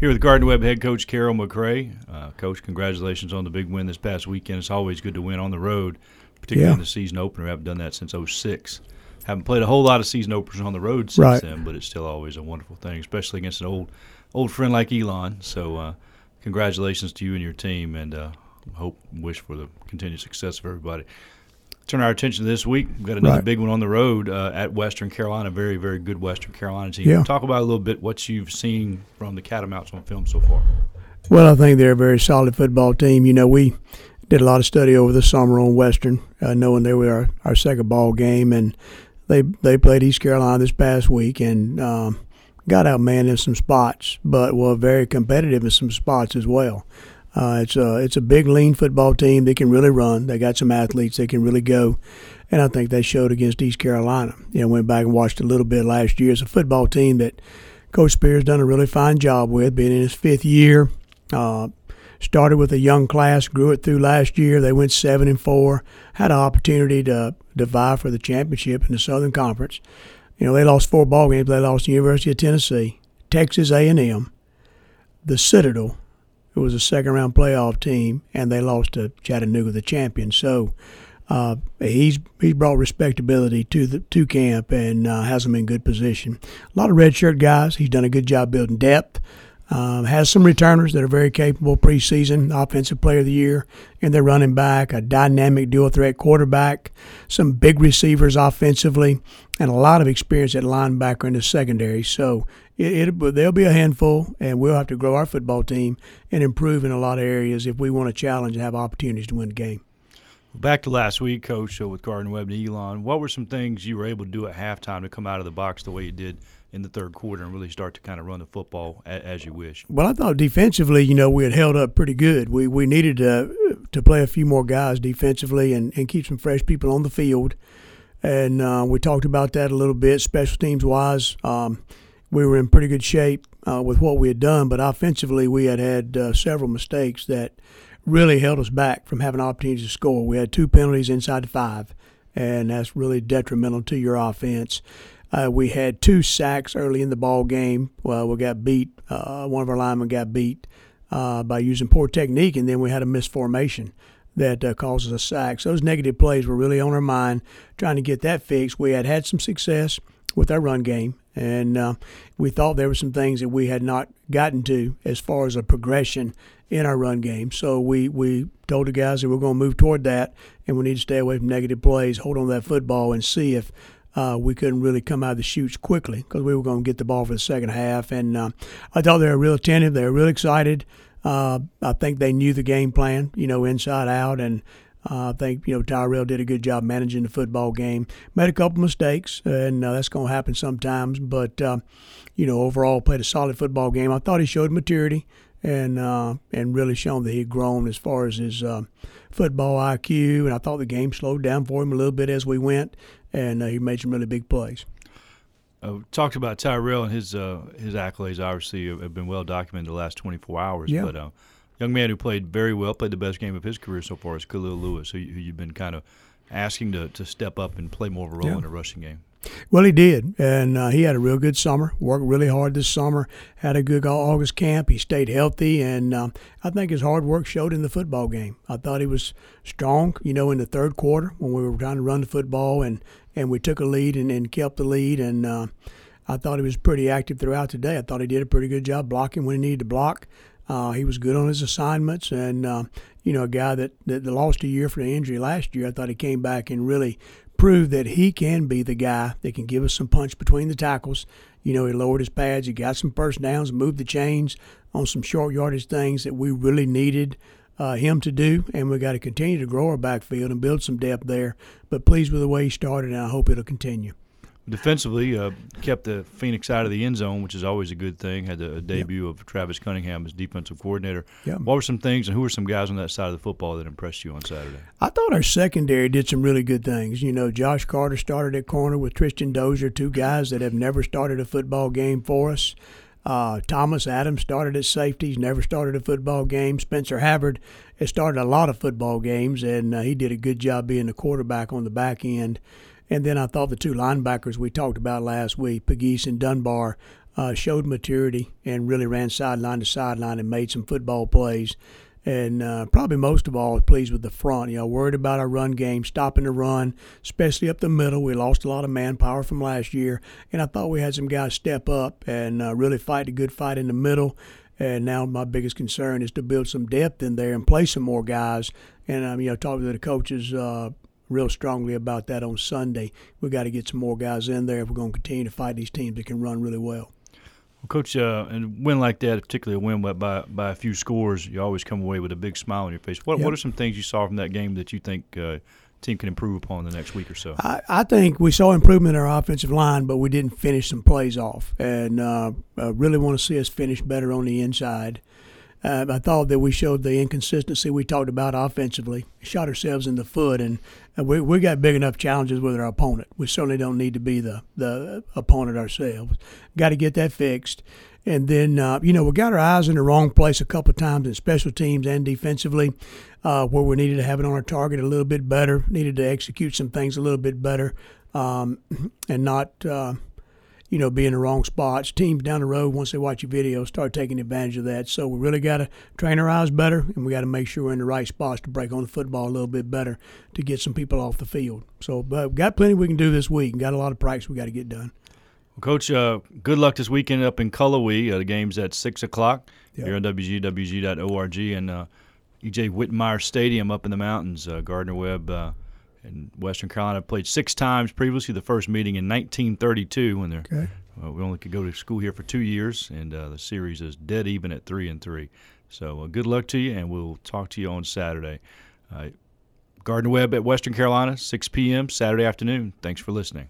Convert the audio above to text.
Here with Gardner Webb head coach Carroll McCray. Uh, coach, congratulations on the big win this past weekend. It's always good to win on the road, particularly Yeah. in the season opener. We haven't done that since 06. Haven't played a whole lot of season openers on the road since Right. then, but it's still always a wonderful thing, especially against an old old friend like Elon. So, uh, congratulations to you and your team, and uh, hope wish for the continued success of everybody. Turn our attention to this week. We've got another Right. big one on the road uh, at Western Carolina. Very, very good Western Carolina team. Yeah. Talk about a little bit what you've seen from the Catamounts on film so far. Well, I think they're a very solid football team. You know, we did a lot of study over the summer on Western, uh, knowing they were our, our second ball game, and they they played East Carolina this past week and um, got outmanned in some spots, but were very competitive in some spots as well. Uh, it's a it's a big lean football team. They can really run. They got some athletes. They can really go, and I think they showed against East Carolina. You know, went back and watched a little bit last year. It's a football team that Coach Speir's done a really fine job with, being in his fifth year. Uh, started with a young class, grew it through last year. They went seven and four. Had an opportunity to to vie for the championship in the Southern Conference. You know, they lost four ball games. They lost to University of Tennessee, Texas A and M, the Citadel, who was a second round playoff team, and they lost to Chattanooga, the champion. So. Uh, he's he's brought respectability to the to camp and uh, has them in good position. A lot of redshirt guys. He's done a good job building depth. Um, has some returners that are very capable preseason offensive player of the year and their running back, a dynamic dual threat quarterback, some big receivers offensively, and a lot of experience at linebacker in the secondary. So it, it they'll be a handful, and we'll have to grow our football team and improve in a lot of areas if we want to challenge and have opportunities to win the game. Back to last week, Coach, uh, with Gardner Webb and Elon. What were some things you were able to do at halftime to come out of the box the way you did in the third quarter and really start to kind of run the football a- as you wish? Well, I thought defensively, you know, we had held up pretty good. We we needed to to play a few more guys defensively and, and keep some fresh people on the field. And uh, we talked about that a little bit, special teams wise. Um, we were in pretty good shape uh, with what we had done, but offensively, we had had uh, several mistakes that really held us back from having opportunities to score. We had two penalties inside the five, and that's really detrimental to your offense. Uh, we had two sacks early in the ball game. Well, we got beat. Uh, one of our linemen got beat uh, by using poor technique, and then we had a misformation that uh, causes a sack. So those negative plays were really on our mind, trying to get that fixed. We had had some success with our run game, and uh, we thought there were some things that we had not gotten to as far as a progression in our run game. So we, we told the guys that we're going to move toward that, and we need to stay away from negative plays, hold on to that football, and see if uh, we couldn't really come out of the chutes quickly because we were going to get the ball for the second half. And uh, I thought they were real attentive. They were real excited. Uh, I think they knew the game plan, you know, inside out. And uh, I think, you know, Tyrell did a good job managing the football game. Made a couple mistakes, and uh, that's going to happen sometimes. But, uh, you know, overall played a solid football game. I thought he showed maturity and uh, and really shown that he'd grown as far as his uh, football IQ. And I thought the game slowed down for him a little bit as we went, and uh, he made some really big plays. Uh, talked about Tyrell and his uh, his accolades. Obviously, have- been well documented the last 24 hours. Yeah. But uh, young man who played very well, played the best game of his career so far is Khalil Lewis, who, you- who you've been kind of asking to, to step up and play more of a role Yeah. in the rushing game. Well, he did, and uh, he had a real good summer. Worked really hard this summer. Had a good August camp. He stayed healthy, and um, I think his hard work showed in the football game. I thought he was strong. You know, in the third quarter when we were trying to run the football, and and we took a lead and, and kept the lead, and uh, I thought he was pretty active throughout today. I thought he did a pretty good job blocking when he needed to block. Uh, he was good on his assignments, and uh, you know, a guy that, that lost a year for the injury last year. I thought he came back and really proved that he can be the guy that can give us some punch between the tackles. You know, he lowered his pads, he got some first downs, moved the chains on some short yardage things that we really needed uh, him to do, and we got to continue to grow our backfield and build some depth there. But pleased with the way he started, and I hope it'll continue. Defensively, uh, kept the Phoenix out of the end zone, which is always a good thing. Had the debut of Travis Cunningham as defensive coordinator. Yep. What were some things, and who were some guys on that side of the football that impressed you on Saturday? I thought our secondary did some really good things. You know, Josh Carter started at corner with Tristan Dozier, two guys that have never started a football game for us. Uh, Thomas Adams started at safety. He's never started a football game. Spencer Havard has started a lot of football games, and uh, he did a good job being the quarterback on the back end. And then I thought the two linebackers we talked about last week, Pegues and Dunbar, uh, showed maturity and really ran sideline to sideline and made some football plays. And uh, probably most of all, pleased with the front. You know, worried about our run game, stopping the run, especially up the middle. We lost a lot of manpower from last year, and I thought we had some guys step up and uh, really fight a good fight in the middle. And now my biggest concern is to build some depth in there and play some more guys. And um, you know, talking to the coaches uh, real strongly about that on Sunday. We got to get some more guys in there if we're going to continue to fight these teams that can run really well. Well, Coach, uh, and win like that, particularly a win by by a few scores, you always come away with a big smile on your face. What yep. what are some things you saw from that game that you think uh, team can improve upon the next week or so? I, I, think we saw improvement in our offensive line, but we didn't finish some plays off, and uh, I really want to see us finish better on the inside. Uh, I thought that we showed the inconsistency we talked about offensively, shot ourselves in the foot, and uh, we we got big enough challenges with our opponent. We certainly don't need to be the the opponent ourselves. Got to get that fixed, and then uh, you know we got our eyes in the wrong place a couple of times in special teams and defensively, uh, where we needed to have it on our target a little bit better, needed to execute some things a little bit better, um, and not uh, you know, be in the wrong spots. Teams down the road, once they watch your video, start taking advantage of that. So we really got to train our eyes better, and we got to make sure we're in the right spots to break on the football a little bit better to get some people off the field. So, but got plenty we can do this week, and got a lot of practice we got to get done. Well, Coach, uh, good luck this weekend up in Cullowhee. Uh, the game's at six o'clock yep. here on WGWG.org and uh, EJ Whitmire Stadium up in the mountains. Uh, Gardner Webb uh, in Western Carolina. Played six times previously. The first meeting in 1932 when they're okay. uh, we only could go to school here for two years, and uh, the series is dead even at three and three. So uh, good luck to you, and we'll talk to you on Saturday. Uh, Gardner Webb at Western Carolina, 6 p.m. Saturday afternoon. Thanks for listening.